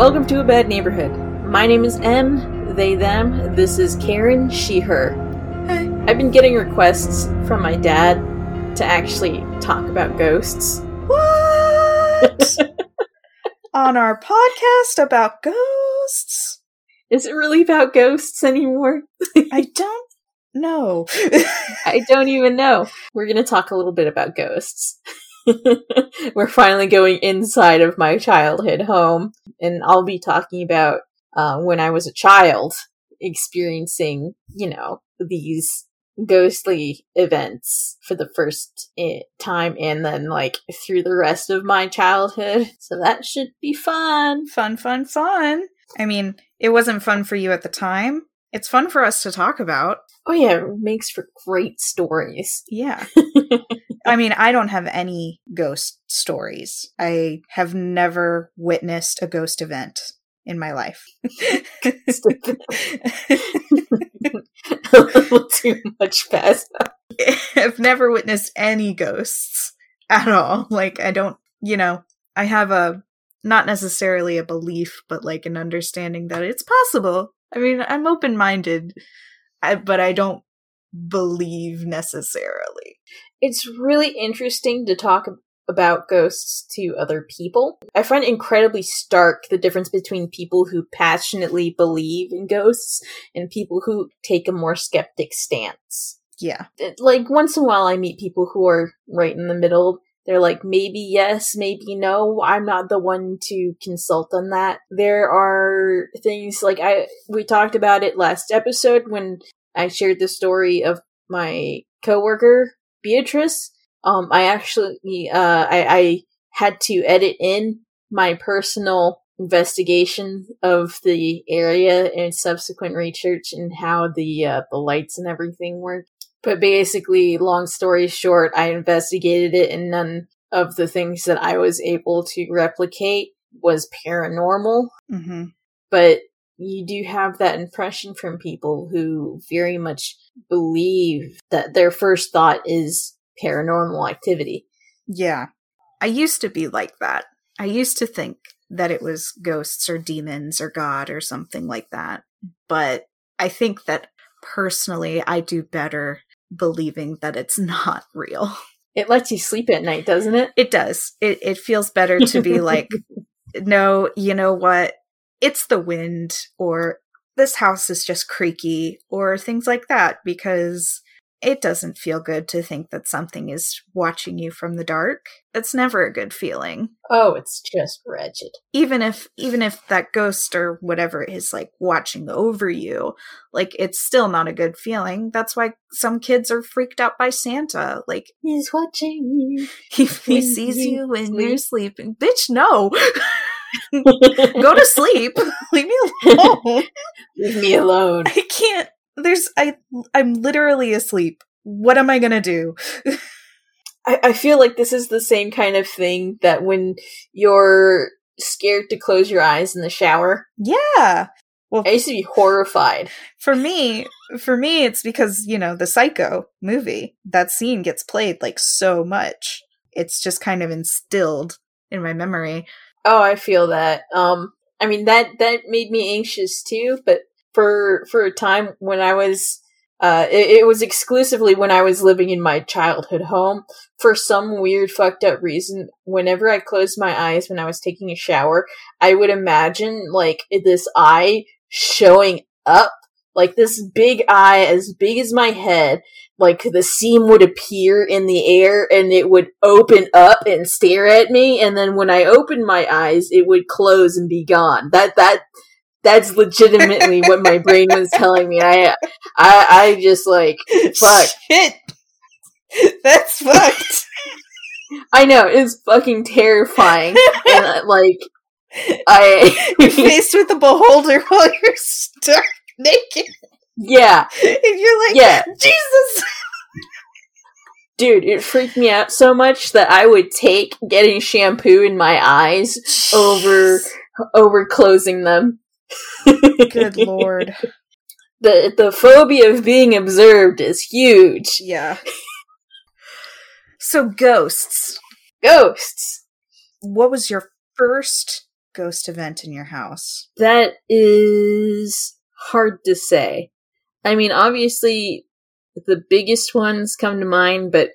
Welcome to a bad neighborhood. My name is M, they, them. This is Karen, she, her. Hi. I've been getting requests from my dad to actually talk about ghosts. What? On our podcast about ghosts? Is it really about ghosts anymore? I don't know. I don't even know. We're going to talk a little bit about ghosts. We're finally going inside of my childhood home, and I'll be talking about uh, when I was a child experiencing, you know, these ghostly events for the first i- time and then like through the rest of my childhood. So that should be fun. fun, fun, fun. I mean, it wasn't fun for you at the time. It's fun for us to talk about. Oh yeah, it makes for great stories. Yeah. I mean, I don't have any ghost stories. I have never witnessed a ghost event in my life. a little too much past. I've never witnessed any ghosts at all. Like, I don't, you know, I have a, not necessarily a belief, but like an understanding that it's possible. I mean, I'm open minded, but I don't believe necessarily. It's really interesting to talk about ghosts to other people. I find incredibly stark the difference between people who passionately believe in ghosts and people who take a more skeptic stance. Yeah. It- Like once in a while I meet people who are right in the middle. They're like maybe yes, maybe no. I'm not the one to consult on that. There are things like I we talked about it last episode when I shared the story of my coworker Beatrice. Um, I actually, uh, I, I had to edit in my personal investigation of the area and subsequent research and how the uh, the lights and everything work. But basically, long story short, I investigated it, and none of the things that I was able to replicate was paranormal Mm-hmm. but you do have that impression from people who very much believe that their first thought is paranormal activity. Yeah. I used to be like that. I used to think that it was ghosts or demons or God or something like that. But I think that personally, I do better believing that it's not real. It lets you sleep at night, doesn't it? It does. It it feels better to be like, no, you know what? It's the wind, or this house is just creaky, or things like that, because it doesn't feel good to think that something is watching you from the dark. It's never a good feeling. Oh, it's just wretched. Even if even if that ghost or whatever is like watching over you, like it's still not a good feeling. That's why some kids are freaked out by Santa. Like He's watching you. he, he sees you when you're sleeping. Bitch, no. Go to sleep. Leave me alone. Leave me alone. I can't. There's I I'm literally asleep. What am I gonna do? I, I feel like this is the same kind of thing that when you're scared to close your eyes in the shower, Yeah. Well, I used to be horrified. for me, for me, it's because you know the Psycho movie. That scene gets played like so much. It's just kind of instilled in my memory. Oh, I feel that. Um, I mean that that made me anxious too. But for for a time when I was, uh, it, it was exclusively when I was living in my childhood home. For some weird fucked up reason, whenever I closed my eyes when I was taking a shower, I would imagine like this eye showing up, like this big eye as big as my head. Like the seam would appear in the air and it would open up and stare at me, and then when I opened my eyes, it would close and be gone. That that that's legitimately what my brain was telling me. I I I just like Fuck. Shit. That's fucked. I know it's fucking terrifying, and uh, like I you're faced with the beholder while you're stark naked. yeah And you're like, yeah Jesus. dude, it freaked me out so much that I would take getting shampoo in my eyes over over closing them. Good lord. the the phobia of being observed is huge. Yeah. So ghosts. Ghosts. What was your first ghost event in your house? That is hard to say. I mean, obviously, the biggest ones come to mind, but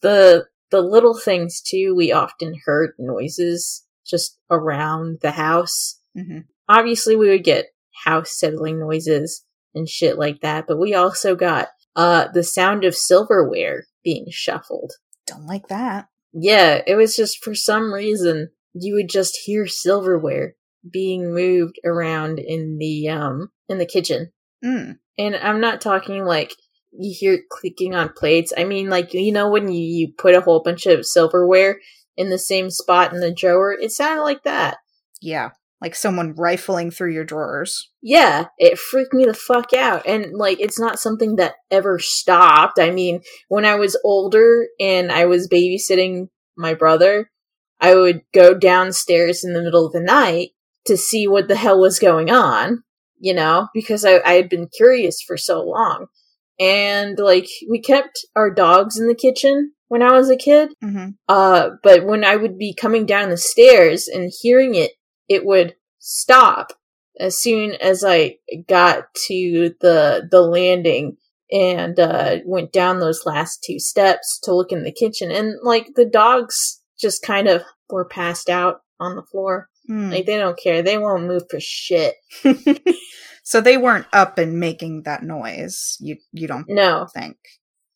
the the little things too. We often heard noises just around the house. Mm-hmm. Obviously, we would get house settling noises and shit like that, but we also got uh the sound of silverware being shuffled. Don't like that. Yeah, it was just for some reason you would just hear silverware being moved around in the um in the kitchen. Mm. And I'm not talking like you hear clicking on plates. I mean like you know when you, you put a whole bunch of silverware in the same spot in the drawer, it sounded like that. Yeah. Like someone rifling through your drawers. Yeah, it freaked me the fuck out. And like it's not something that ever stopped. I mean, when I was older and I was babysitting my brother, I would go downstairs in the middle of the night to see what the hell was going on, you know, because I, I had been curious for so long. And like we kept our dogs in the kitchen when I was a kid. Mm-hmm. Uh, but when I would be coming down the stairs and hearing it, it would stop as soon as I got to the the landing and uh, went down those last two steps to look in the kitchen. And like the dogs just kind of were passed out on the floor. Mm. Like they don't care. They won't move for shit. so they weren't up and making that noise. You you don't No. think?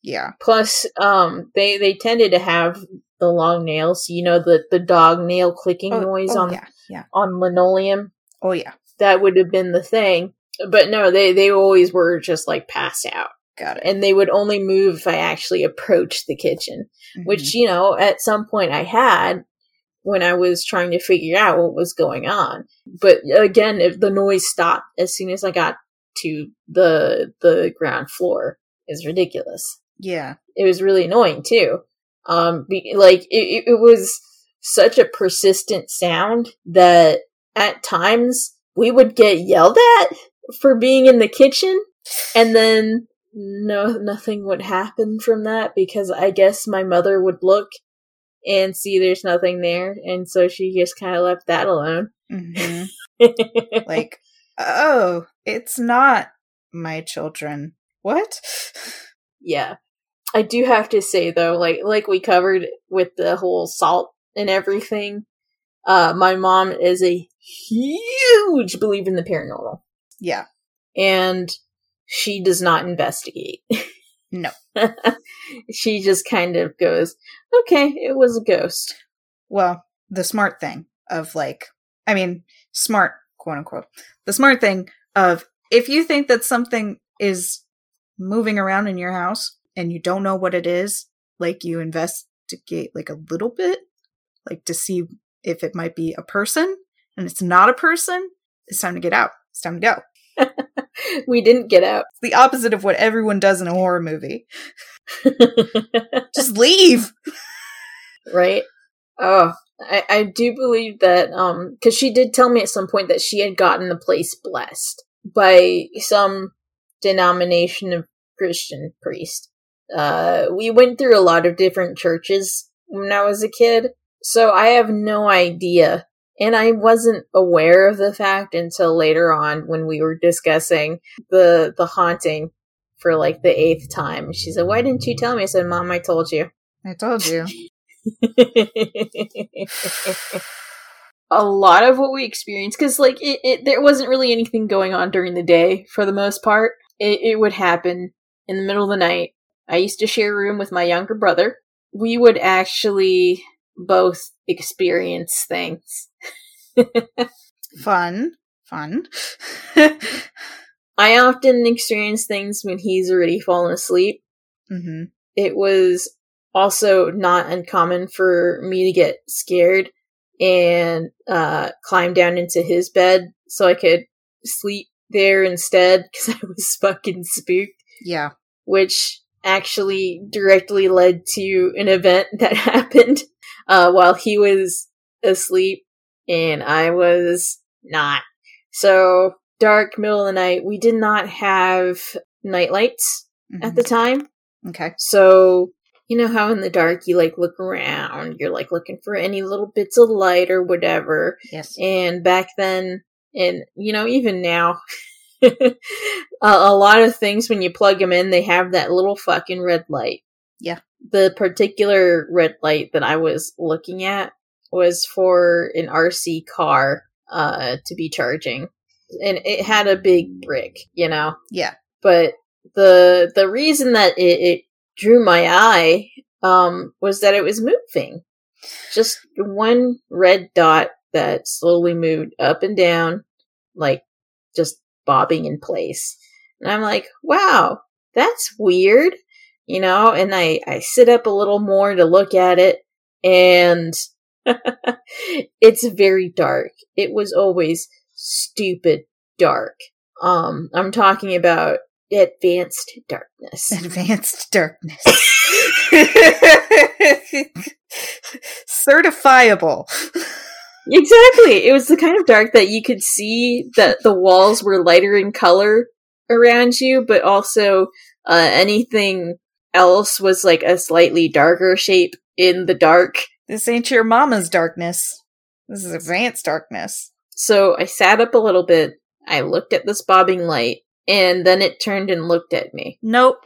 Yeah. Plus, um, they they tended to have the long nails. You know the the dog nail clicking Oh, noise oh, on yeah, yeah. on linoleum. Oh yeah. That would have been the thing. But no, they they always were just like passed out, Got it. and they would only move if I actually approached the kitchen. Mhm. Which you know, at some point I had when I was trying to figure out what was going on. But again, if the noise stopped as soon as I got to the the ground floor, is ridiculous. yeah. it was really annoying too. Um, be, like it, it, it was such a persistent sound that at times we would get yelled at for being in the kitchen, and then no, nothing would happen from that because I guess my mother would look and see there's nothing there, and so she just kind of left that alone. hmm Like, oh, it's not my children. What? Yeah. I do have to say though, like like we covered with the whole salt and everything, uh my mom is a huge believer in the paranormal. Yeah. And she does not investigate. No. she just kind of goes, Okay, it was a ghost. Well, the smart thing of like, I mean, smart, quote unquote, the smart thing of if you think that something is moving around in your house and you don't know what it is, like you investigate like a little bit, like to see if it might be a person and it's not a person, it's time to get out. It's time to go. we didn't get out. It's the opposite of what everyone does in a horror movie. Just leave. right? Oh, I, I do believe that, um, cause she did tell me at some point that she had gotten the place blessed by some denomination of Christian priest. Uh, we went through a lot of different churches when I was a kid, so I have no idea. And I wasn't aware of the fact until later on when we were discussing the, the haunting for like the eighth time. She said, why didn't you tell me? I said, mom, I told you. I told you. a lot of what we experienced because like it, it there wasn't really anything going on during the day for the most part it, it would happen in the middle of the night i used to share a room with my younger brother we would actually both experience things Fun. Fun. i often experience things when he's already fallen asleep hmm it was also not uncommon for me to get scared and uh, climb down into his bed so I could sleep there instead because I was fucking spooked, Yeah. which actually directly led to an event that happened uh, while he was asleep and I was not. So, dark, middle of the night, we did not have night lights at Mhm. the time. Okay. So, you know how in the dark you like look around, you're like looking for any little bits of light or whatever. Yes. And back then, and you know, even now, a, a lot of things when you plug them in, they have that little fucking red light. Yeah. The particular red light that I was looking at was for an RC car uh, to be charging, and it had a big brick, you know. Yeah. But the the reason that it, it drew my eye um, was that it was moving, just one red dot that slowly moved up and down, like just bobbing in place. And I'm like, wow, that's weird, you know. And I I sit up a little more to look at it, and it's very dark. It was always stupid dark. Um, I'm talking about advanced darkness. Advanced darkness. Certifiable. Exactly. It was the kind of dark that you could see that the walls were lighter in color around you, but also uh, anything else was like a slightly darker shape in the dark. This ain't your mama's darkness. This is advanced darkness. So I sat up a little bit. I looked at this bobbing light, and then it turned and looked at me. Nope.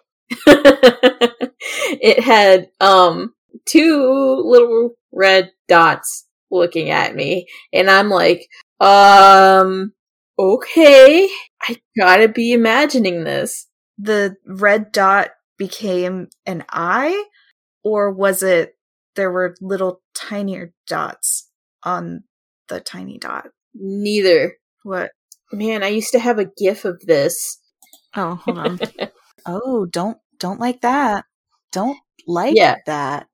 it had um two little red dots looking at me, and I'm like, um, okay, I gotta be imagining this. The red dot became an eye, or was it there were little tinier dots on the tiny dot? Neither. What? Man, I used to have a gif of this. Oh, hold on. oh, don't don't like that. Don't like Yeah. that.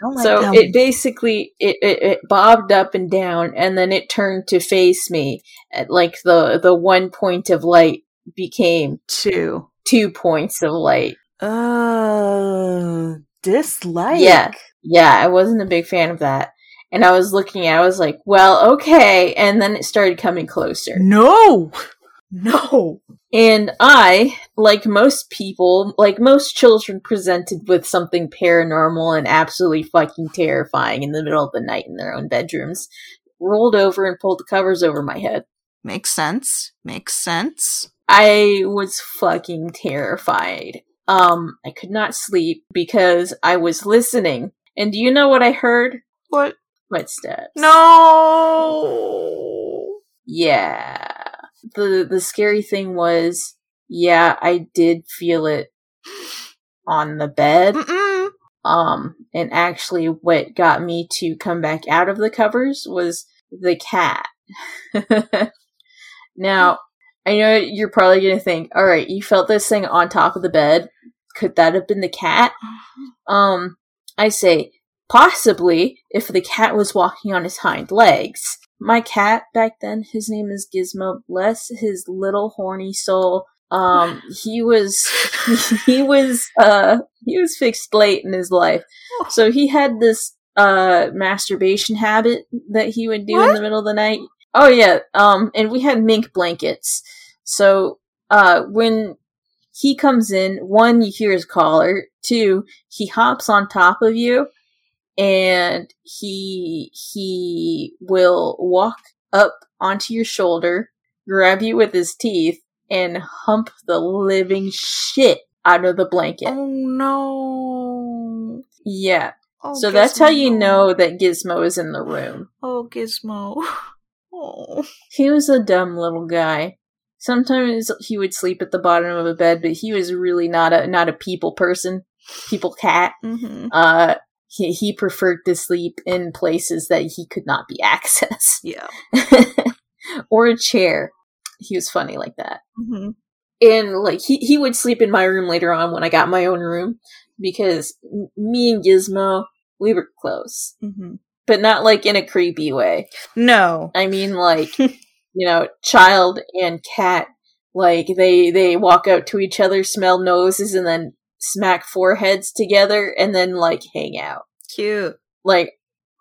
Don't like so that. it basically it, it, it bobbed up and down and then it turned to face me at like the the one point of light became two two points of light Uh, dislike. Yeah. yeah i wasn't a big fan of that and i was looking at i was like well okay and then it started coming closer No. No. and i like most people like most children presented with something paranormal and absolutely fucking terrifying in the middle of the night in their own bedrooms rolled over and pulled the covers over my head Makes sense. Makes sense. I was fucking terrified. Um, I could not sleep because I was listening. And do you know what I heard? What? Footsteps. No. Yeah. The the scary thing was, yeah, I did feel it on the bed. Mm-mm. Um, and actually what got me to come back out of the covers was the cat. now, I know you're probably gonna think, alright, you felt this thing on top of the bed. Could that have been the cat? Um, I say, possibly if the cat was walking on his hind legs. My cat back then, his name is Gizmo, bless his little horny soul. Um, he was, he was, uh, he was fixed late in his life. So he had this, uh, masturbation habit that he would do in the middle of the night. Oh yeah, um, and we had mink blankets. So, uh, when he comes in, one, you hear his collar, two, he hops on top of you, and he, he will walk up onto your shoulder, grab you with his teeth, and hump the living shit out of the blanket. Oh no. Yeah. Oh, so that's how you know that Gizmo is in the room. Oh, Gizmo. Oh. He was a dumb little guy. Sometimes he would sleep at the bottom of a bed, but he was really not a not a people person, people cat. Mm-hmm. Uh, he he preferred to sleep in places that he could not be accessed, Yeah. or a chair. He was funny like that, Mm-hmm. and like he he would sleep in my room later on when I got my own room because m- me and Gizmo we were close, Mm-hmm. But not like in a creepy way. No. I mean, like, you know, child and cat, like they they walk out to each other, smell noses, and then smack foreheads together, and then like hang out. Cute. Like,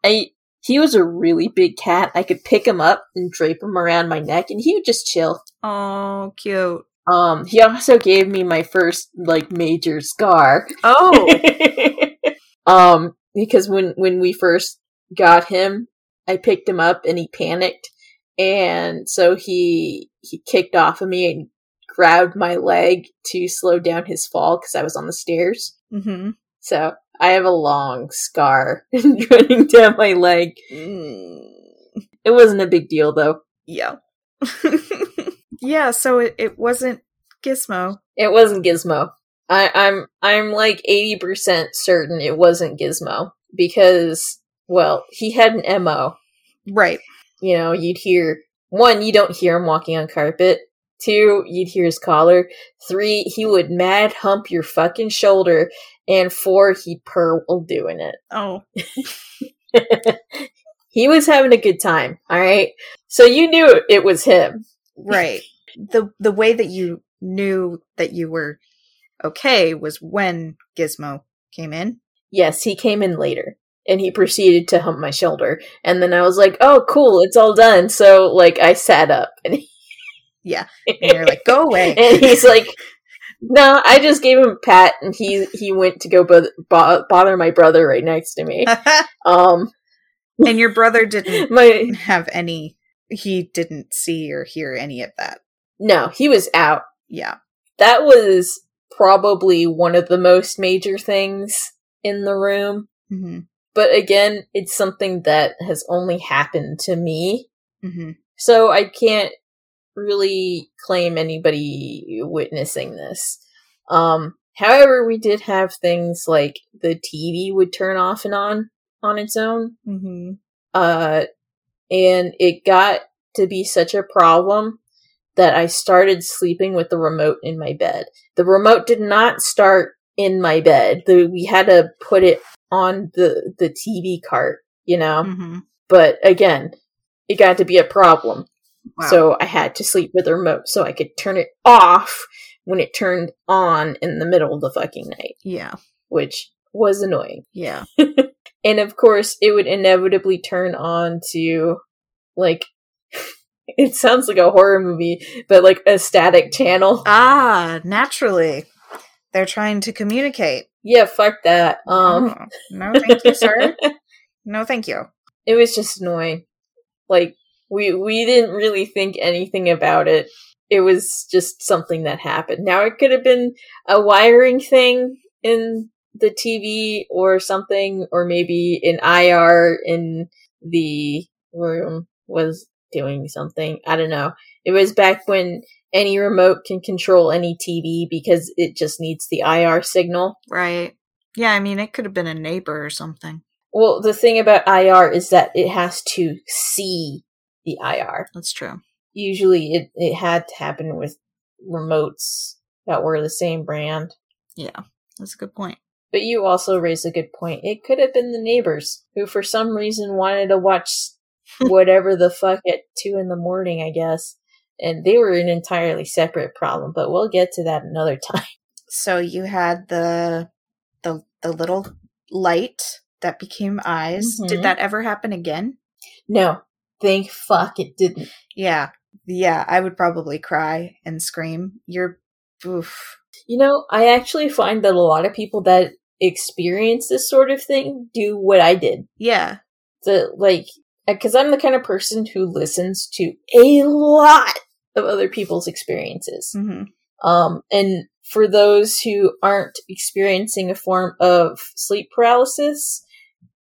I he was a really big cat. I could pick him up and drape him around my neck, and he would just chill. Oh, cute. Um, he also gave me my first like major scar. Oh. Um, because when when we first got him, I picked him up and he panicked, and so he he kicked off of me and grabbed my leg to slow down his fall because I was on the stairs. Mm-hmm. So I have a long scar running down my leg. Mm, It wasn't a big deal though. yeah. yeah, so it, it wasn't Gizmo. It wasn't Gizmo. I, I'm I'm like eighty percent certain it wasn't Gizmo because well he had an mo. Right. You know you'd hear one you don't hear him walking on carpet. Two you'd hear his collar. Three he would mad hump your fucking shoulder. And four he'd purr while doing it. Oh. he was having a good time. All right, so you knew it was him. Right. the the way that you knew that you were okay was when Gizmo came in. Yes, he came in later and he proceeded to hump my shoulder. And then I was like, oh, cool, it's all done. So, like, I sat up and, Yeah. And you're like, go away. and he's like, no, I just gave him a pat and he, he went to go bo- bo- bother my brother right next to me. Um, and your brother didn't my, have any he didn't see or hear any of that. no, he was out. Yeah. That was probably one of the most major things in the room. hmm But again, it's something that has only happened to me. hmm So I can't really claim anybody witnessing this. Um, however, we did have things like the TV would turn off and on on its own. hmm Uh, and it got to be such a problem that I started sleeping with the remote in my bed. The remote did not start in my bed. The, we had to put it on the, the TV cart, you know? hmm But again, it got to be a problem. Wow. So I had to sleep with the remote so I could turn it off when it turned on in the middle of the fucking night, yeah. which was annoying. Yeah. And of course, it would inevitably turn on to like it sounds like a horror movie, but like a static channel. Ah, naturally. They're trying to communicate. Yeah, fuck that. Um Oh, no, thank you, sir. No, thank you. it was just annoying. Like we we didn't really think anything about it. It was just something that happened. Now it could have been a wiring thing in the TV or something, or maybe an IR in the room was doing something. I don't know. It was back when any remote can control any TV because it just needs the IR signal. Right. Yeah, I mean, it could have been a neighbor or something. Well, the thing about IR is that it has to see the IR. That's true. Usually it, it had to happen with remotes that were the same brand. Yeah, that's a good point. But you also raised a good point. It could have been the neighbors who, for some reason, wanted to watch whatever the fuck at two in the morning, I guess. And they were an entirely separate problem, but we'll get to that another time. So you had the the the little light that became eyes. Mhm. Did that ever happen again? No, thank fuck it didn't. Yeah. Yeah, I would probably cry and scream. You're oof. You know, I actually find that a lot of people that experience this sort of thing do what I did. Yeah. The like, because I'm the kind of person who listens to a lot of other people's experiences. hmm Um, and for those who aren't experiencing a form of sleep paralysis,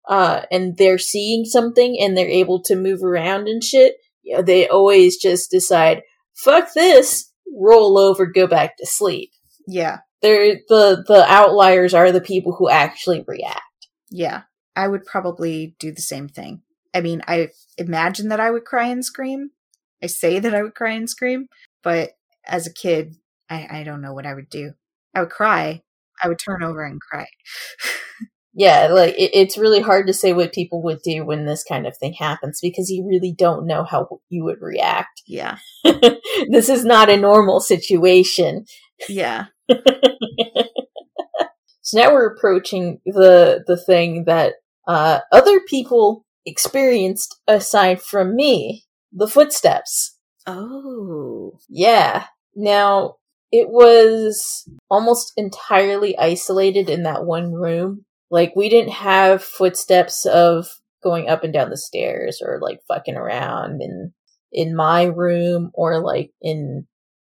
uh, and they're seeing something and they're able to move around and shit, yeah, they always just decide, fuck this, roll over, go back to sleep. Yeah. They're, the, the outliers are the people who actually react. Yeah. I would probably do the same thing. I mean, I imagine that I would cry and scream. I say that I would cry and scream, but as a kid, I, I don't know what I would do. I would cry. I would turn over and cry. Yeah, like, it, it's really hard to say what people would do when this kind of thing happens because you really don't know how you would react. yeah. this is not a normal situation. Yeah. so now we're approaching the the thing that uh, other people experienced aside from me the footsteps Oh. yeah now it was almost entirely isolated in that one room Like we didn't have footsteps of going up and down the stairs or like fucking around in in my room or like in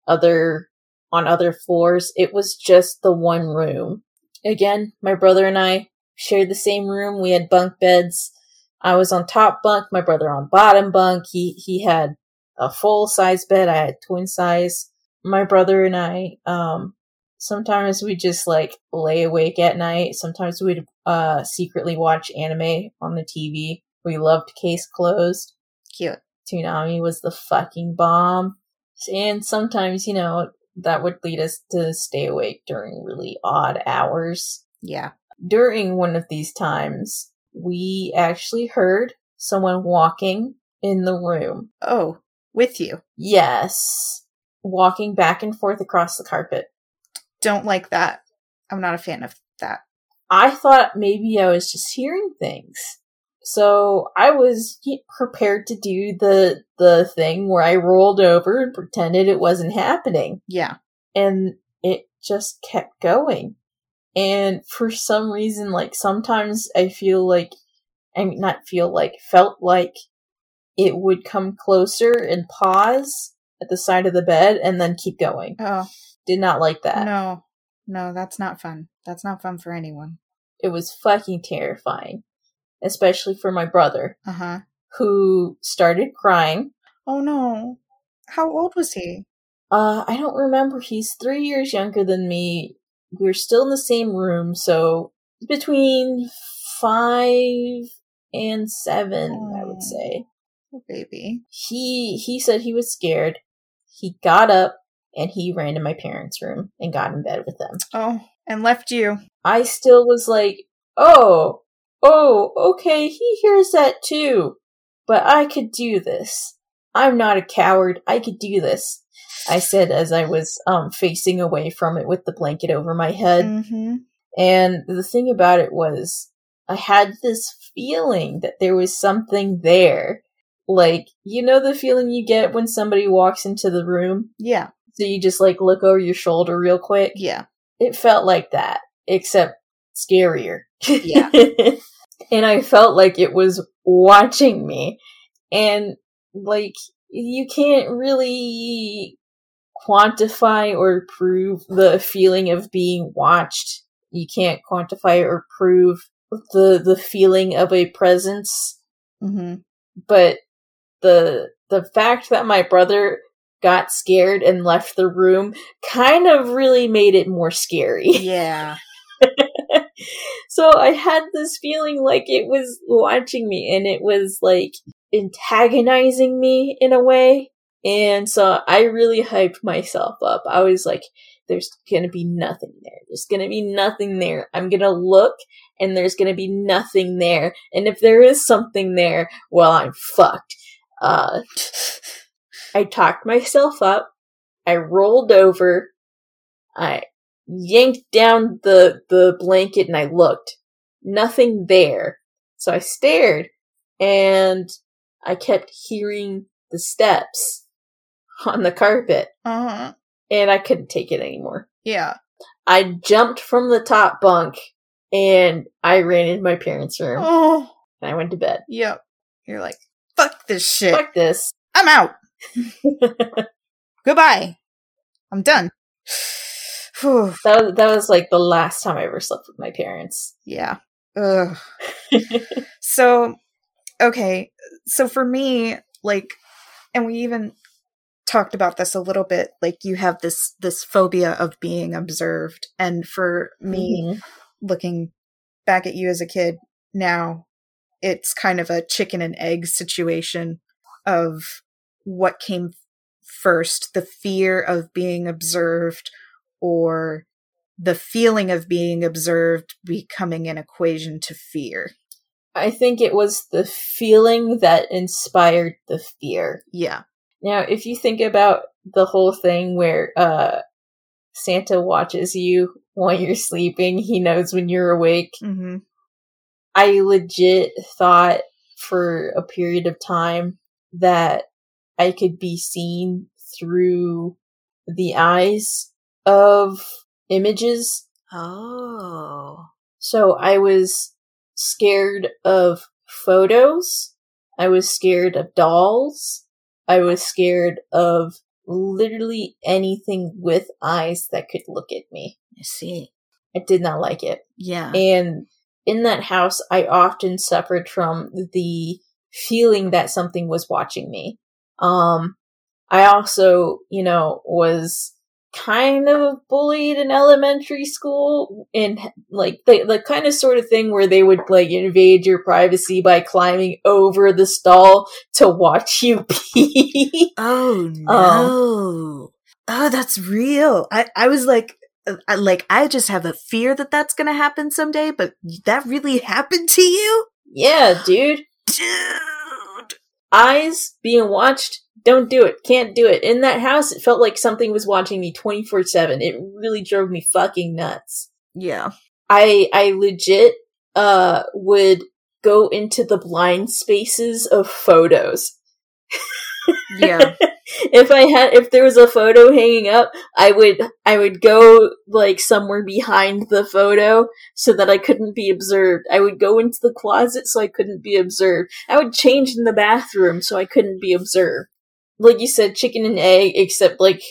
other on other floors. It was just the one room. Again, my brother and I shared the same room. We had bunk beds. I was on top bunk, my brother on bottom bunk. He he had a full size bed. I had twin size. My brother and I, um, sometimes we just like lay awake at night. Sometimes we'd uh secretly watch anime on the TV. We loved Case Closed. Cute. Toonami was the fucking bomb. And sometimes, you know, that would lead us to stay awake during really odd hours. Yeah. During one of these times, we actually heard someone walking in the room. Oh, with you. Yes. Walking back and forth across the carpet. Don't like that. I'm not a fan of that. I thought maybe I was just hearing things. So I was prepared to do the the thing where I rolled over and pretended it wasn't happening. Yeah. And it just kept going. And for some reason, like sometimes I feel like, I mean, not feel like, felt like it would come closer and pause at the side of the bed and then keep going. Oh. Did not like that. No. No, that's not fun. That's not fun for anyone. It was fucking terrifying. Especially for my brother. Uh huh. Who started crying. Oh no. How old was he? Uh, I don't remember. He's three years younger than me. We are still in the same room, so between five and seven, oh. I would say. Oh, baby. He he said he was scared. He got up and he ran to my parents' room and got in bed with them. Oh, and left you. I still was like, oh, oh, okay, he hears that too. But I could do this. I'm not a coward. I could do this. I said as I was um, facing away from it with the blanket over my head. Mm-hmm. And the thing about it was, I had this feeling that there was something there. Like, you know the feeling you get when somebody walks into the room? Yeah. So you just like look over your shoulder real quick? Yeah. It felt like that, except scarier. Yeah. and I felt like it was watching me. And like, you can't really quantify or prove the feeling of being watched. You can't quantify or prove the the feeling of a presence. Mm-hmm. But the the fact that my brother got scared and left the room kind of really made it more scary. Yeah. so I had this feeling like it was watching me and it was like antagonizing me in a way. And so I really hyped myself up. I was like, there's gonna be nothing there. There's gonna be nothing there. I'm gonna look and there's gonna be nothing there. And if there is something there, well, I'm fucked. Uh, I talked myself up. I rolled over. I yanked down the, the blanket and I looked. Nothing there. So I stared and I kept hearing the steps on the carpet. Uh-huh. And I couldn't take it anymore. Yeah. I jumped from the top bunk and I ran into my parents' room. Oh. And I went to bed. Yep. You're like, fuck this shit. Fuck this. I'm out. Goodbye. I'm done. that was that was like the last time I ever slept with my parents. Yeah. Ugh. so okay. So for me, like and we even talked about this a little bit like you have this this phobia of being observed. And for me mm-hmm. looking back at you as a kid now it's kind of a chicken and egg situation of what came first the fear of being observed or the feeling of being observed becoming an equation to fear? I think it was the feeling that inspired the fear. Yeah now, if you think about the whole thing where uh, Santa watches you while you're sleeping, he knows when you're awake. Mm-hmm. I legit thought for a period of time that I could be seen through the eyes of images. Oh. So I was scared of photos. I was scared of dolls. I was scared of literally anything with eyes that could look at me. I see. I did not like it. Yeah. And in that house, I often suffered from the feeling that something was watching me. Um, I also, you know, was kind of bullied in elementary school and like the, the kind of sort of thing where they would like invade your privacy by climbing over the stall to watch you pee. oh no. oh, that's real. I, I was like, uh, I, like, I just have a fear that that's gonna happen someday, but that really happened to you? yeah, dude. Dude. Eyes being watched. Don't do it. Can't do it. In that house, it felt like something was watching me 24 7. It really drove me fucking nuts. Yeah. I I legit uh would go into the blind spaces of photos. Yeah. if I had if there was a photo hanging up, I would I would go like somewhere behind the photo so that I couldn't be observed. I would go into the closet so I couldn't be observed. I would change in the bathroom so I couldn't be observed. Like you said, chicken and egg, except like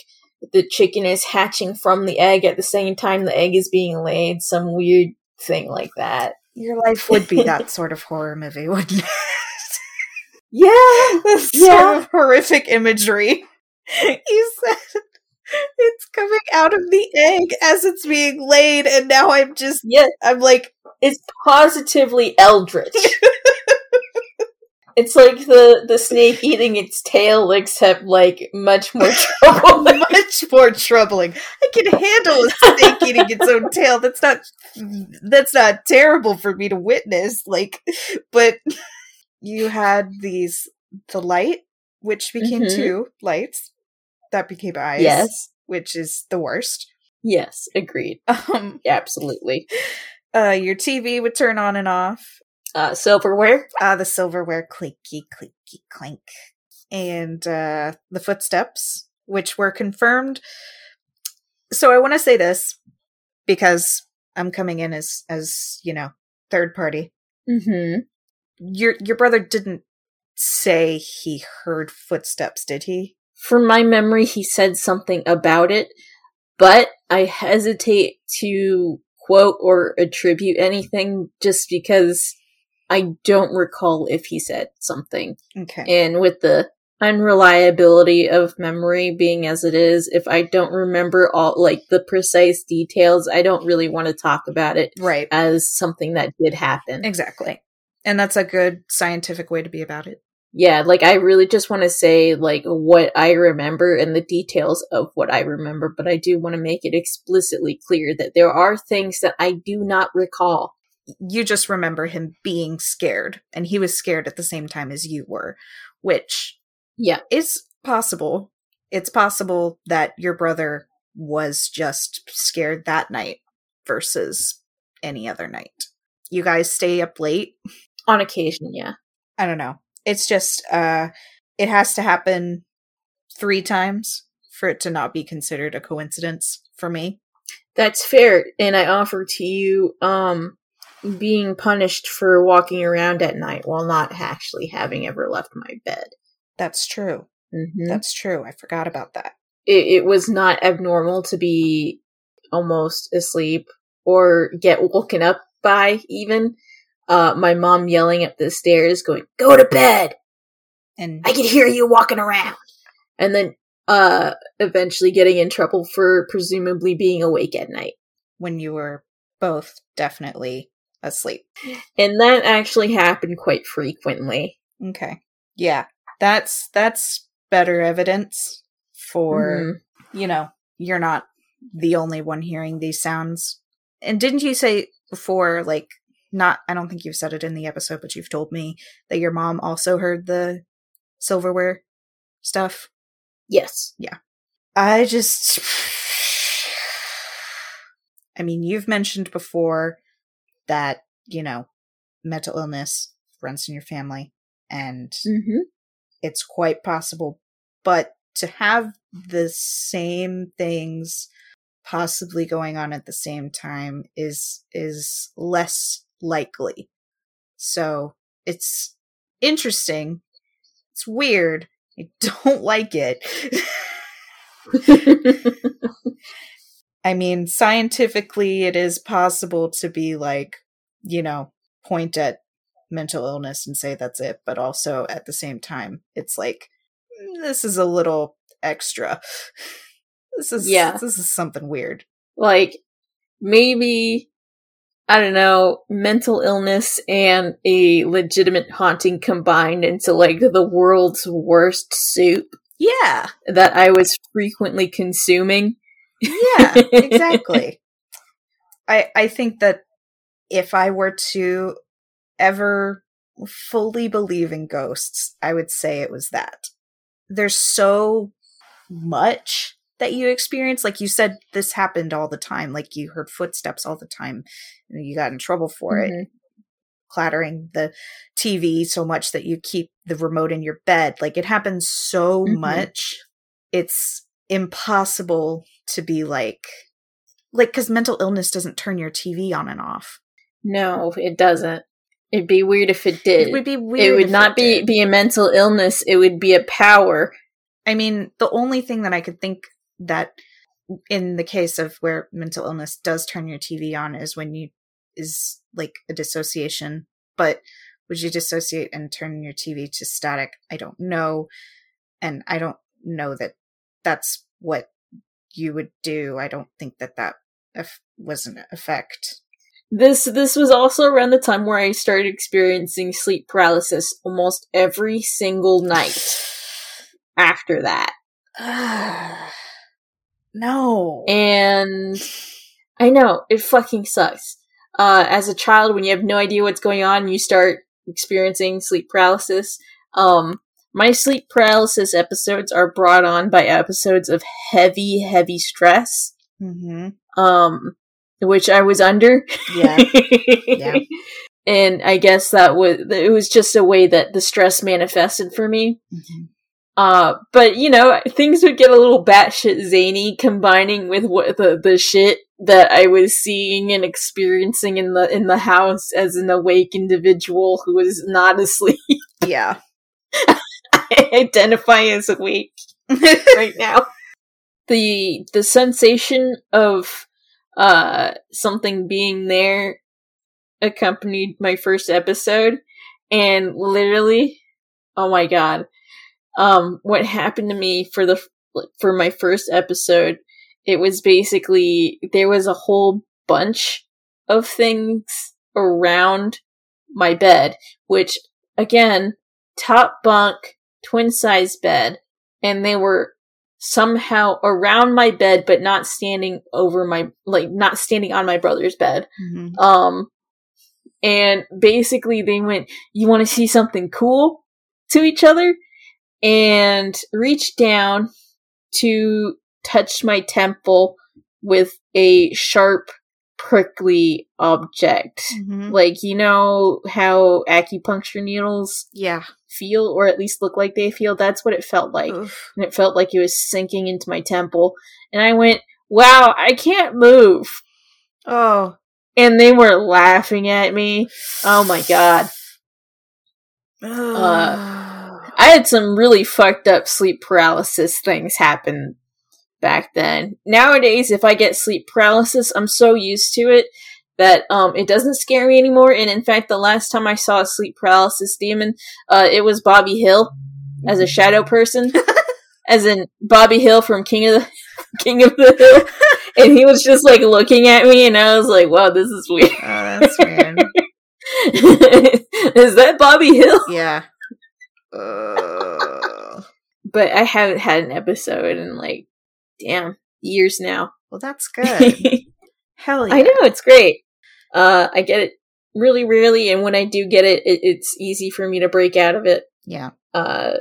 the chicken is hatching from the egg at the same time the egg is being laid, some weird thing like that. Your life would be that sort of horror movie, wouldn't it? Yeah! This Yeah. sort of horrific imagery. You said it's coming out of the egg as it's being laid, and now I'm just, Yeah, I'm like, it's positively eldritch. it's like the the snake eating its tail, except like much more trouble. much more troubling. I can handle a snake eating its own tail. That's not, that's not terrible for me to witness. Like, but you had these, the light, which became Mhm. two lights, that became eyes. yes, which is the worst. yes, agreed. Um, Absolutely. uh, your TV would turn on and off. Uh, silverware. Uh, the silverware clinky, clinky, clink. And uh, the footsteps, which were confirmed. So I want to say this because I'm coming in as, as you know, third party. Mm-hmm. Your your brother didn't say he heard footsteps, did he? From my memory, he said something about it, but I hesitate to quote or attribute anything just because I don't recall if he said something. Okay. And with the unreliability of memory being as it is, if I don't remember all like the precise details, I don't really want to talk about it Right. as something that did happen. Exactly. And that's a good scientific way to be about it. Yeah, like I really just want to say like what I remember and the details of what I remember, but I do want to make it explicitly clear that there are things that I do not recall. You just remember him being scared and he was scared at the same time as you were which Yeah. is possible. It's possible that your brother was just scared that night versus any other night. You guys stay up late. On occasion, yeah. i don't know. It's just uh it has to happen 3 times for it to not be considered a coincidence for me. That's fair, and I offer to you um being punished for walking around at night while not actually having ever left my bed. that's true. Hmm that's true. I forgot about that. It, it was not abnormal to be almost asleep or get woken up by even uh my mom yelling up the stairs going go to bed! And i could hear you walking around. And then uh eventually getting in trouble for presumably being awake at night. When you were both definitely asleep. and that actually happened quite frequently Okay. Yeah. That's that's better evidence for, Mhm. you know, you're not the only one hearing these sounds. And didn't you say before like not I don't think you've said it in the episode but you've told me that your mom also heard the silverware stuff? yes Yeah. I just I mean, you've mentioned before that, you know, mental illness runs in your family and mm-hmm. it's quite possible, but to have the same things possibly going on at the same time is is less likely. So it's interesting. It's weird. I don't like it. I mean, scientifically, it is possible to be like, you know, point at mental illness and say that's it, but also at the same time, it's like, mm, this is a little extra. This is, yeah, this is something weird. Like, maybe, I don't know, mental illness and a legitimate haunting combined into like the world's worst soup. Yeah. That I was frequently consuming. Yeah, exactly. I I think that if I were to ever fully believe in ghosts, I would say it was that. There's so much that you experience. Like you said, this happened all the time. Like you heard footsteps all the time. You got in trouble for mm-hmm. it. Clattering the TV so much that you keep the remote in your bed. Like it happens so mm-hmm. much. It's impossible to be like, like, because mental illness doesn't turn your TV on and off. No, it doesn't. It'd be weird if it did. It would be weird. It would not it be, be a mental illness. It would be a power. I mean, the only thing that I could think that in the case of where mental illness does turn your TV on is when you is like a dissociation. But would you dissociate and turn your TV to static? I don't know. And I don't know that that's what you would do. I don't think that that was an effect. This this was also around the time where I started experiencing sleep paralysis almost every single night. After that, no, and I know it fucking sucks. Uh, as a child, when you have no idea what's going on, you start experiencing sleep paralysis. Um, my sleep paralysis episodes are brought on by episodes of heavy, heavy stress. Mm-hmm. Um, which I was under. Yeah. yeah. And I guess that was it was just a way that the stress manifested for me. Mm-hmm. Uh, but you know, things would get a little batshit zany combining with what the, the shit that I was seeing and experiencing in the in the house as an awake individual who was not asleep. Yeah. Identify as awake right now. The the sensation of uh something being there accompanied my first episode and literally oh my god um what happened to me for the for my first episode it was basically there was a whole bunch of things around my bed which again top bunk twin size bed and they were somehow around my bed but not standing over my like not standing on my brother's bed mm-hmm. um and basically they went you want to see something cool to each other and reached down to touch my temple with a sharp prickly object mm-hmm. like you know how acupuncture needles yeah feel, or at least look like they feel. That's what it felt like. Oof. And it felt like it was sinking into my temple. And I went, wow, I can't move. Oh. And they were laughing at me. Oh my god. Uh, I had some really fucked up sleep paralysis things happen back then. Nowadays, if I get sleep paralysis, I'm so used to it that um, it doesn't scare me anymore. And in fact, the last time I saw a sleep paralysis demon, uh, it was Bobby Hill as a shadow person, as in Bobby Hill from King of the King of the Hill, and he was just like looking at me, and I was like, "Wow, this is weird." Oh, that's weird. is that Bobby Hill? Yeah. Uh... But I haven't had an episode in like, damn, years now. Well, that's good. Hell yeah. I know, it's great. Uh, I get it really rarely, and when I do get it, it, it's easy for me to break out of it. Yeah. Uh,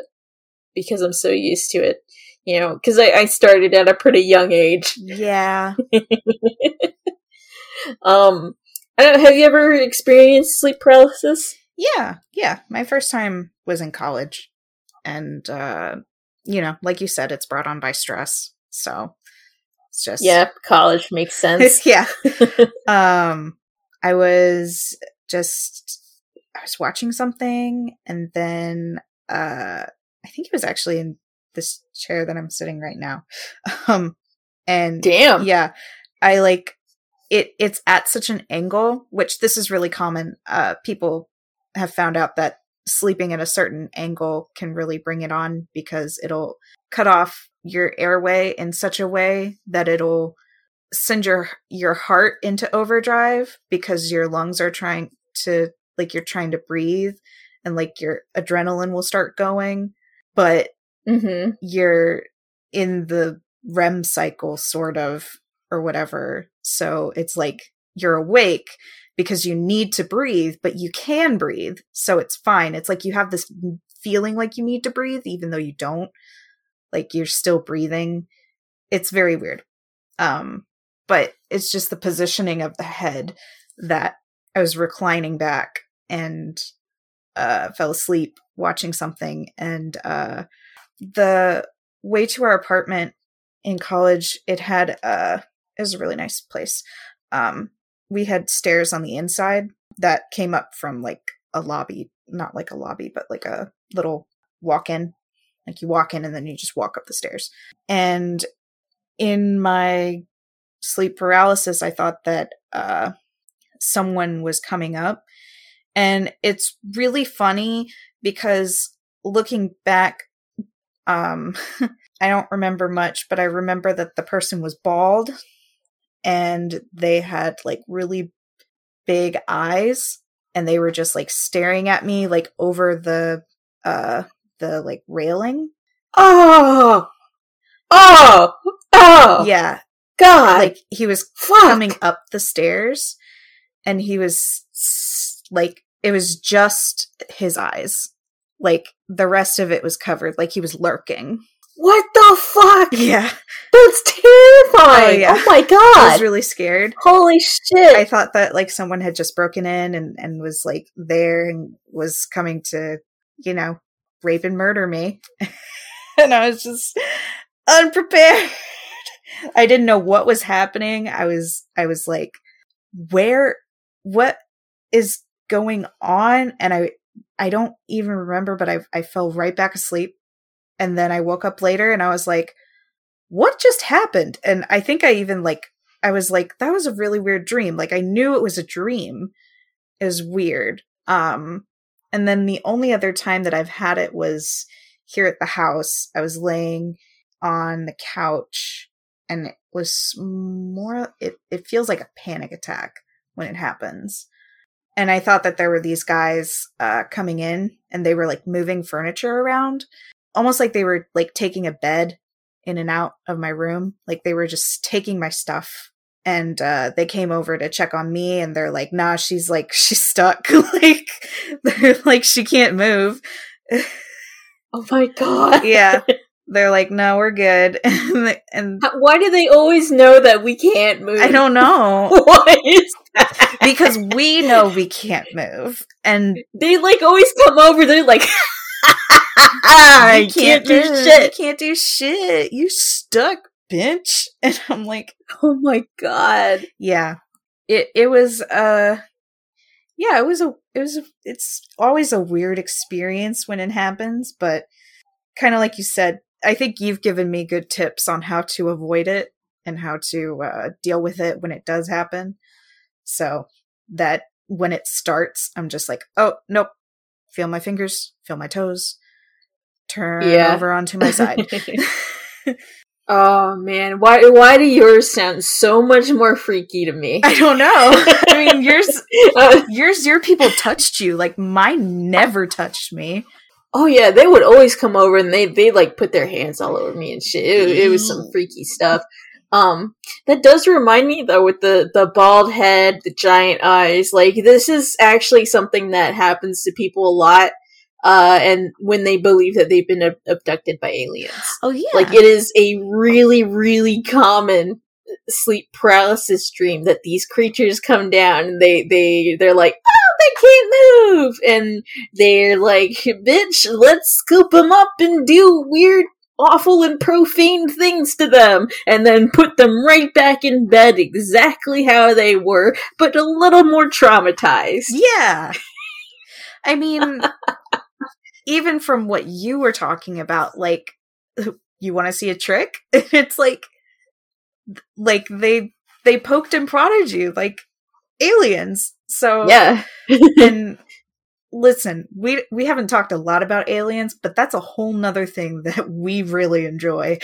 because I'm so used to it. You know, because I, I started at a pretty young age. Yeah. um, I don't, have you ever experienced sleep paralysis? Yeah, yeah. My first time was in college, and uh, you know, like you said, it's brought on by stress. So It's just Yeah, college makes sense. yeah. um, I was just I was watching something, and then uh, I think it was actually in this chair that I'm sitting right now. Um, and Damn. yeah, I like it. It's at such an angle, which this is really common. Uh, people have found out that sleeping at a certain angle can really bring it on because it'll cut off your airway in such a way that it'll send your your heart into overdrive because your lungs are trying to like you're trying to breathe and like your adrenaline will start going. But Mm-hmm. you're in the REM cycle sort of or whatever. So it's like you're awake because you need to breathe but you can breathe so it's fine. It's like you have this feeling like you need to breathe even though you don't like you're still breathing it's very weird. Um but it's just the positioning of the head that i was reclining back and uh fell asleep watching something. And uh the way to our apartment in college it had uh it was a really nice place. Um we had stairs on the inside that came up from like a lobby not like a lobby but like a little walk in like you walk in and then you just walk up the stairs. And in my sleep paralysis i thought that uh someone was coming up. And it's really funny because looking back um i don't remember much but i remember that the person was bald and they had like really big eyes and they were just like staring at me like over the uh the like railing Oh. Oh. Oh. yeah God. like he was fuck. coming up the stairs and he was like it was just his eyes like the rest of it was covered like he was lurking What the fuck? yeah That's terrifying. Oh, yeah. Oh my god. i was really scared Holy shit. i thought that like someone had just broken in and and was like there and was coming to you know rape and murder me. And i was just unprepared. I didn't know what was happening. I was i was like where what is going on? And i i don't even remember but i i fell right back asleep. And then i woke up later and i was like what just happened? And i think i even like i was like that was a really weird dream. Like i knew it was a dream. It was weird. Um and then the only other time that i've had it was here at the house. I was laying on the couch and it was more it, it feels like a panic attack when it happens. And i thought that there were these guys uh coming in and they were like moving furniture around almost like they were like taking a bed in and out of my room. Like they were just taking my stuff and uh they came over to check on me and they're like nah she's like she's stuck like they're like she can't move oh my god. yeah they're like no we're good and, and Why do they always know that we can't move? i don't know What is that? because we know we can't move and they like always come over. They're like, I you can't do move. shit. you can't do shit you stuck bitch and i'm like Oh my god. yeah. It it was uh yeah it was a it was a, it's always a weird experience when it happens but kind of like you said i think you've given me good tips on how to avoid it and how to uh, deal with it when it does happen. So that when it starts i'm just like oh nope. Feel my fingers feel my toes. Turn Yeah. over onto my side oh man, why why do yours sound so much more freaky to me? i don't know i mean yours Uh, yours your people touched you like mine never touched me oh yeah, they would always come over and they they like put their hands all over me and shit. It, it was some freaky stuff. Um, that does remind me though, with the the bald head, the giant eyes. Like this is actually something that happens to people a lot. Uh, and when they believe that they've been ab- abducted by aliens. oh yeah Like it is a really, really common sleep paralysis dream that these creatures come down and they they they're like, oh, they can't move, and they're like, bitch, let's scoop them up and do weird awful and profane things to them and then put them right back in bed exactly how they were, but a little more traumatized. Yeah. I mean, even from what you were talking about, like, you want to see a trick? It's like, like they they poked and prodded you like aliens. So Yeah. and listen, we we haven't talked a lot about aliens, but that's a whole nother thing that we really enjoy.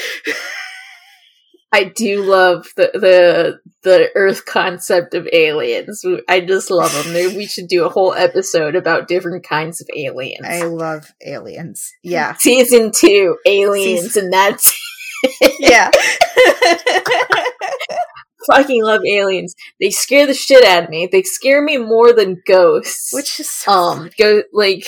I do love the the the Earth concept of aliens. I just love them. We should do a whole episode about different kinds of aliens. I love aliens. Yeah. Season two, aliens, and that's Yeah. fucking love aliens. They scare the shit out of me. They scare me more than ghosts. Which is so um funny. go like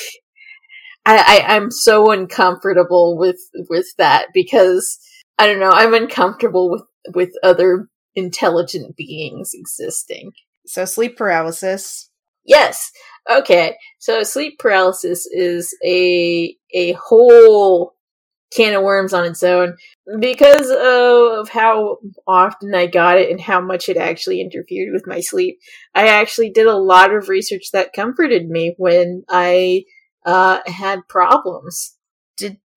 I, I I'm so uncomfortable with with that because I don't know, I'm uncomfortable with with other intelligent beings existing. So sleep paralysis. Yes. Okay. So sleep paralysis is a a whole can of worms on its own because of how often I got it and how much it actually interfered with my sleep. I actually did a lot of research that comforted me when I uh, had problems.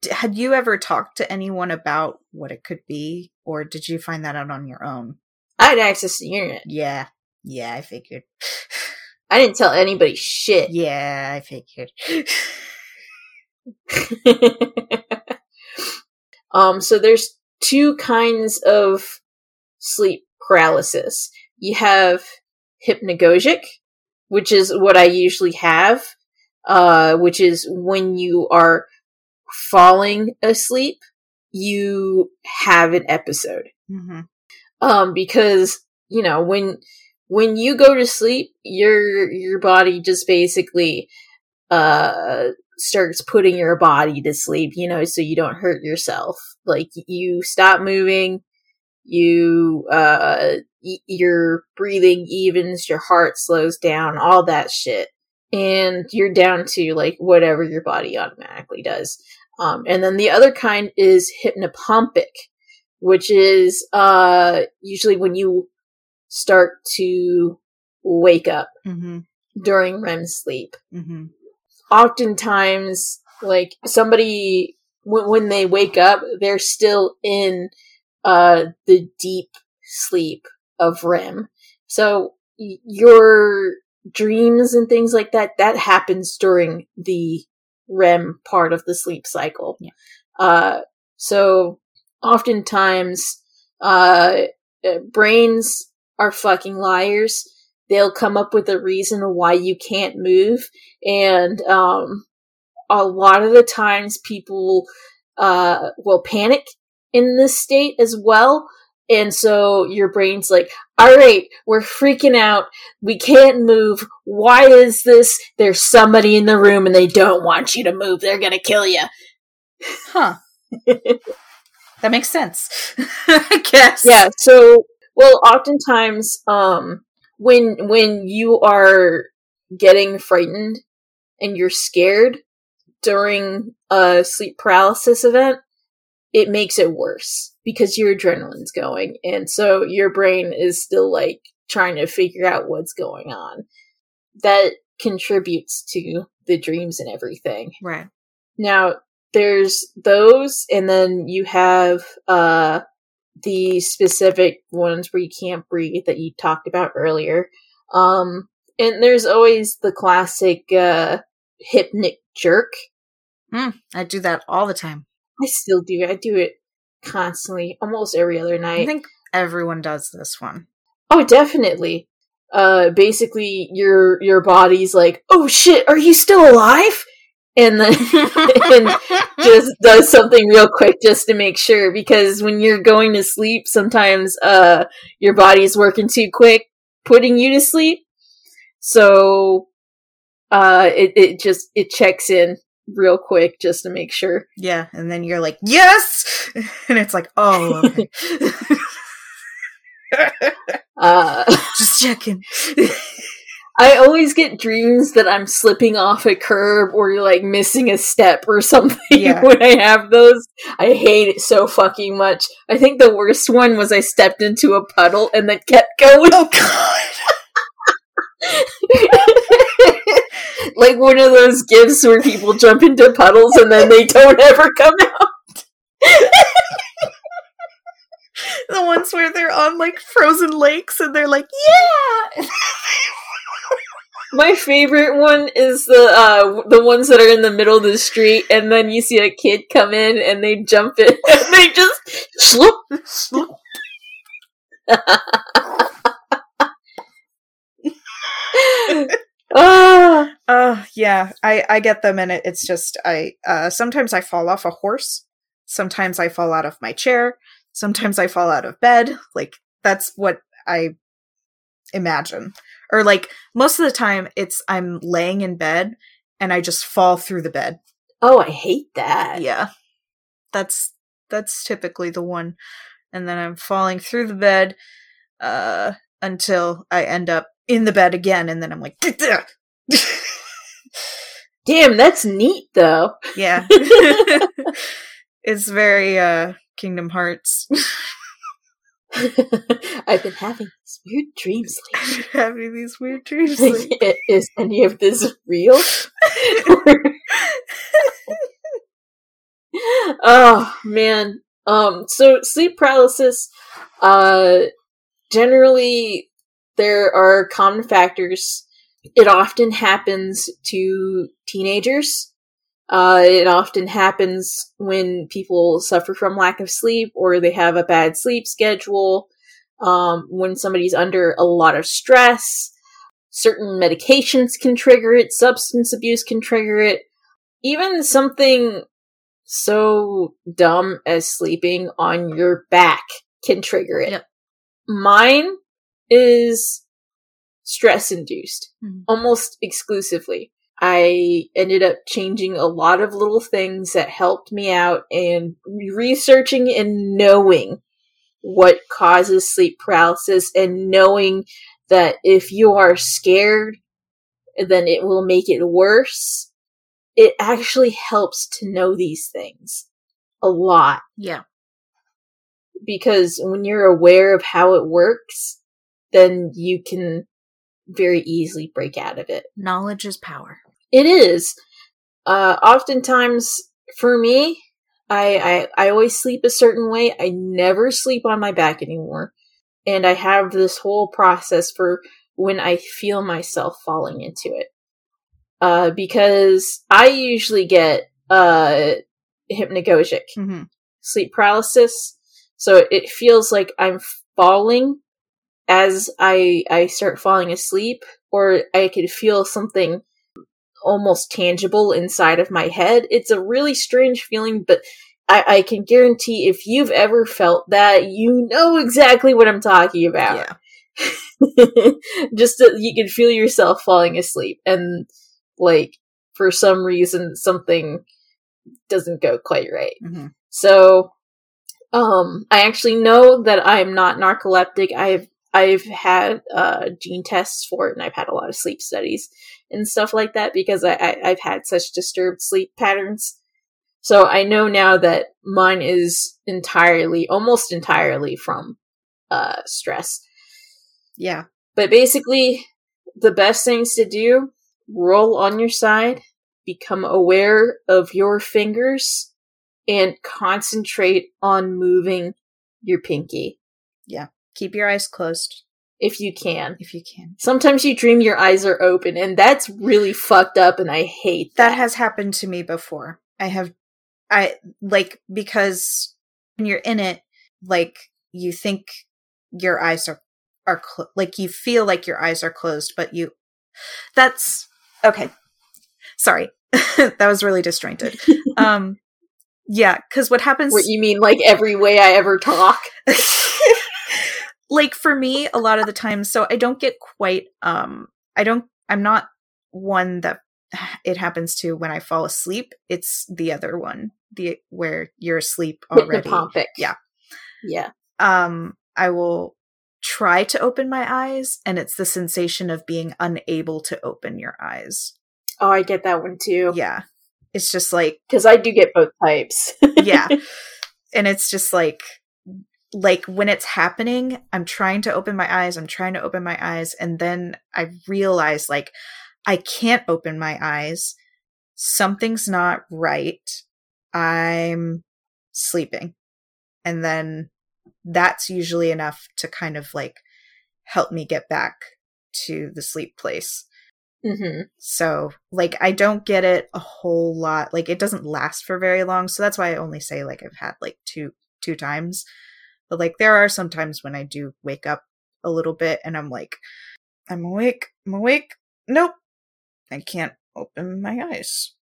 Had you ever talked to anyone about what it could be or did you find that out on your own? I had access to the internet. Yeah. Yeah, I figured. I didn't tell anybody shit. Yeah, I figured. um, so there's two kinds of sleep paralysis. You have hypnagogic, which is what I usually have, uh, which is when you are falling asleep, you have an episode. hmm Um, because, you know, when, when you go to sleep, your, your body just basically, uh, starts putting your body to sleep, you know, so you don't hurt yourself. Like, you stop moving, you, uh, y- your breathing evens, your heart slows down, all that shit. And you're down to, like, whatever your body automatically does. Um, and then the other kind is hypnopompic, which is, uh, usually when you start to wake up hmm during REM sleep. Hmm oftentimes like somebody when, when they wake up they're still in uh the deep sleep of REM. So your dreams and things like that that happens during the REM part of the sleep cycle. Yeah. uh so oftentimes uh uh, brains are fucking liars. They'll come up with a reason why you can't move. And um, a lot of the times people uh, will panic in this state as well and so your brain's like all right we're freaking out we can't move why is this there's somebody in the room and they don't want you to move they're gonna kill you Huh. That makes sense. I guess. yeah so well oftentimes um when when you are getting frightened and you're scared during a sleep paralysis event it makes it worse because your adrenaline's going and so your brain is still like trying to figure out what's going on that contributes to the dreams and everything Right. now, there's those, and then you have uh the specific ones where you can't breathe that you talked about earlier. Um, and there's always the classic uh hypnic jerk. Mm, I do that all the time. I still do. I do it constantly, almost every other night. I think everyone does this one. Oh, definitely. Uh, basically, your your body's like, "Oh shit, are you still alive?" And then and just does something real quick just to make sure because when you're going to sleep sometimes uh your body's working too quick putting you to sleep so uh it, it just it checks in real quick just to make sure yeah, and then you're like, yes, and it's like, oh, okay. uh just checking. I always get dreams that I'm slipping off a curb or like missing a step or something Yeah. when I have those. I hate it so fucking much. I think the worst one was I stepped into a puddle and then kept going. Oh god. Like one of those gifts where people jump into puddles and then they don't ever come out. The ones where they're on like frozen lakes and they're like, yeah. My favorite one is the uh the ones that are in the middle of the street and then you see a kid come in and they jump in and they just sloop sloop. ah, Uh yeah, I I get them and it, it's just I uh sometimes I fall off a horse, sometimes I fall out of my chair, sometimes I fall out of bed. Like that's what I imagine. Or like most of the time it's I'm laying in bed and I just fall through the bed. oh, I hate that. Yeah. That's that's typically the one. And then I'm falling through the bed uh until I end up in the bed again and then I'm like Damn, that's neat though. Yeah. it's very uh Kingdom Hearts. I've been having these weird dreams lately. Having these weird dreams. Like- is any of this real? oh man. Um so sleep paralysis uh generally there are common factors. It often happens to teenagers. Uh, it often happens when people suffer from lack of sleep or they have a bad sleep schedule. Um, when somebody's under a lot of stress, certain medications can trigger it, substance abuse can trigger it. Even something so dumb as sleeping on your back can trigger it. Yep. Mine is stress induced, Mhm. almost exclusively. I ended up changing a lot of little things that helped me out and researching and knowing what causes sleep paralysis and knowing that if you are scared, then it will make it worse. It actually helps to know these things a lot Yeah. Because when you're aware of how it works, then you can very easily break out of it. Knowledge is power. It is. Uh, oftentimes, for me, I, I I always sleep a certain way. I never sleep on my back anymore, and I have this whole process for when I feel myself falling into it. Uh, because I usually get uh hypnagogic Mm-hmm. sleep paralysis, so it feels like I'm falling as I I start falling asleep, or I could feel something almost tangible inside of my head. It's a really strange feeling, but I, I can guarantee if you've ever felt that, you know exactly what I'm talking about. Yeah. Just that you can feel yourself falling asleep, and like for some reason something doesn't go quite right. Mm-hmm. So, um, I actually know that I'm not narcoleptic. I've I've had uh, gene tests for it, and I've had a lot of sleep studies and stuff like that because I, I I've had such disturbed sleep patterns. So I know now that mine is entirely, almost entirely from uh, stress. Yeah. But basically, the best things to do: roll on your side, become aware of your fingers, and concentrate on moving your pinky Yeah. Keep your eyes closed if you can. if you can. Sometimes you dream your eyes are open, and that's really fucked up, and I hate that. That has happened to me before. I have, I like because when you're in it, like you think your eyes are are clo- like you feel like your eyes are closed, but you. That's okay. Sorry, that was really disjointed. um, yeah, because what happens? what you mean, like every way I ever talk? like for me a lot of the time so i don't get quite um i don't i'm not one that it happens to when i fall asleep it's the other one the where you're asleep already. Yeah. Yeah. um i will try to open my eyes and it's the sensation of being unable to open your eyes. Oh, I get that one too. Yeah. It's just like Because I do get both types. yeah. And it's just like like when it's happening, I'm trying to open my eyes, I'm trying to open my eyes and then I realize like I can't open my eyes. Something's not right. I'm sleeping. And then that's usually enough to kind of like help me get back to the sleep place. Hmm So, like, I don't get it a whole lot. Like, it doesn't last for very long. So that's why I only say like I've had like two two times. But like, there are some times when I do wake up a little bit, and I'm like, I'm awake. I'm awake. Nope, I can't open my eyes.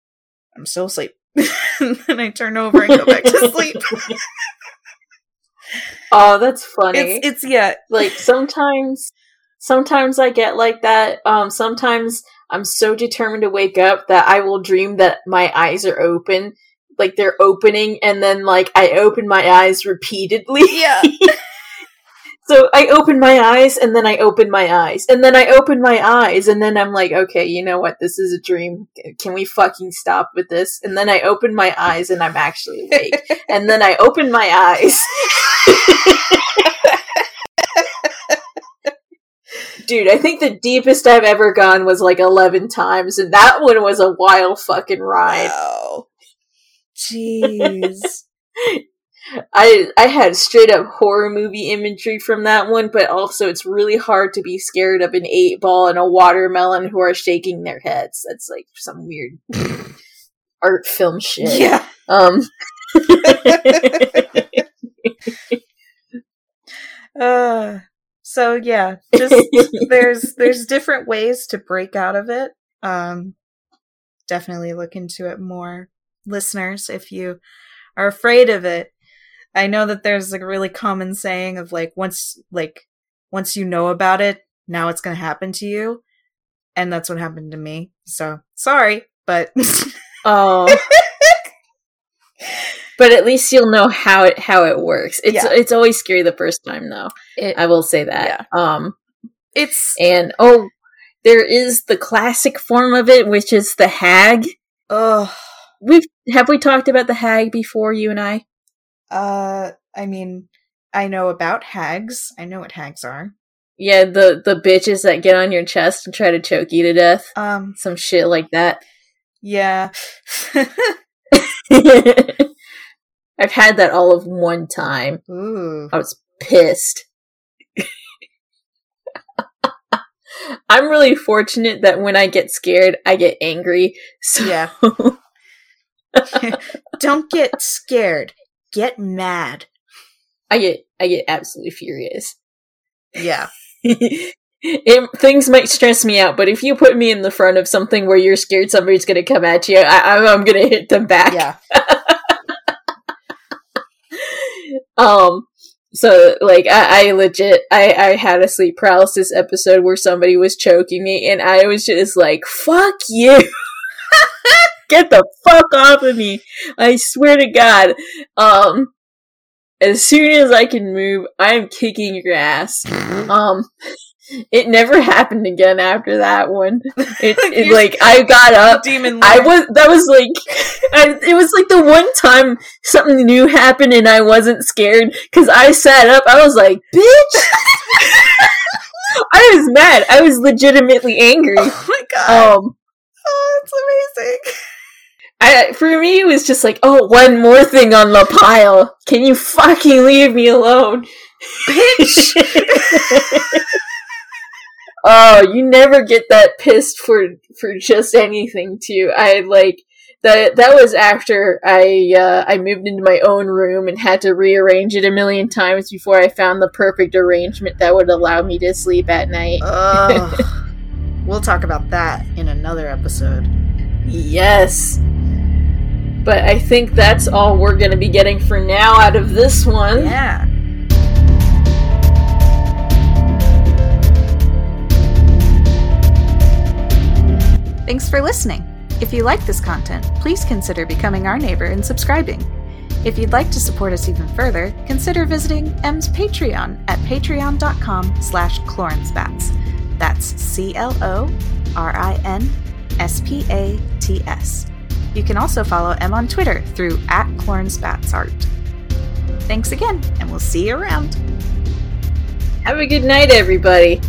I'm still asleep. and then I turn over and go back to sleep. Oh, that's funny. it's it's yeah. like sometimes sometimes I get like that. Um sometimes I'm so determined to wake up that I will dream that my eyes are open. Like they're opening and then like I open my eyes repeatedly. Yeah. so I open my eyes and then I open my eyes and then I open my eyes and then I'm like, okay, you know what? This is a dream. Can we fucking stop with this? And then I open my eyes and I'm actually awake. and then I open my eyes. Dude, I think the deepest I've ever gone was like 11 times, and that one was a wild fucking ride. Wow. Jeez. I I had straight up horror movie imagery from that one, but also it's really hard to be scared of an eight ball and a watermelon who are shaking their heads. That's like some weird art film shit. yeah. Um Uh, so yeah, just there's there's different ways to break out of it. Um, definitely look into it more, listeners. If you are afraid of it, I know that there's like a really common saying of like once like once you know about it, now it's gonna happen to you, and that's what happened to me. So sorry, but Oh. But at least you'll know how it how it works. It's Yeah. it's always scary the first time though. it, I will say that. Um it's and oh there is the classic form of it which is the hag. ugh. We've have we talked about the hag before you and I? Uh, I mean, I know about hags. I know what hags are. Yeah, the the bitches that get on your chest and try to choke you to death. Um, Some shit like that. yeah. I've had that all of one time. Ooh. I was pissed. I'm really fortunate that when I get scared, I get angry. So Yeah. Don't get scared. Get mad. I get I get absolutely furious. Yeah. it, things might stress me out, but if you put me in the front of something where you're scared somebody's going to come at you, I, I'm, I'm going to hit them back. Yeah. Um, so like I, I legit I, I had a sleep paralysis episode where somebody was choking me and I was just like, fuck you. Get the fuck off of me. I swear to God. Um as soon as I can move, I am kicking your ass. Um it never happened again after that one. It, it like I got up Demon. I was that was like I, it was like the one time something new happened and I wasn't scared because I sat up. I was like, "Bitch!" I was mad. I was legitimately angry. Oh my god. Um, oh, it's amazing. I for me it was just like, "Oh, one more thing on the pile. Can you fucking leave me alone, Bitch. Oh, you never get that pissed for for just anything. Too. I like that. That was after I uh, I moved into my own room and had to rearrange it a million times before I found the perfect arrangement that would allow me to sleep at night. Ugh. we'll talk about that in another episode. Yes. But I think that's all we're going to be getting for now out of this one. Yeah. Thanks for listening. If you like this content, please consider becoming our neighbor and subscribing. If you'd like to support us even further, consider visiting M's Patreon at patreon.com slash clorinspats. That's C-L-O-R-I-N-S-P-A-T-S. You can also follow M on Twitter through at clorinspatsart. Thanks again, and we'll see you around. Have a good night, everybody.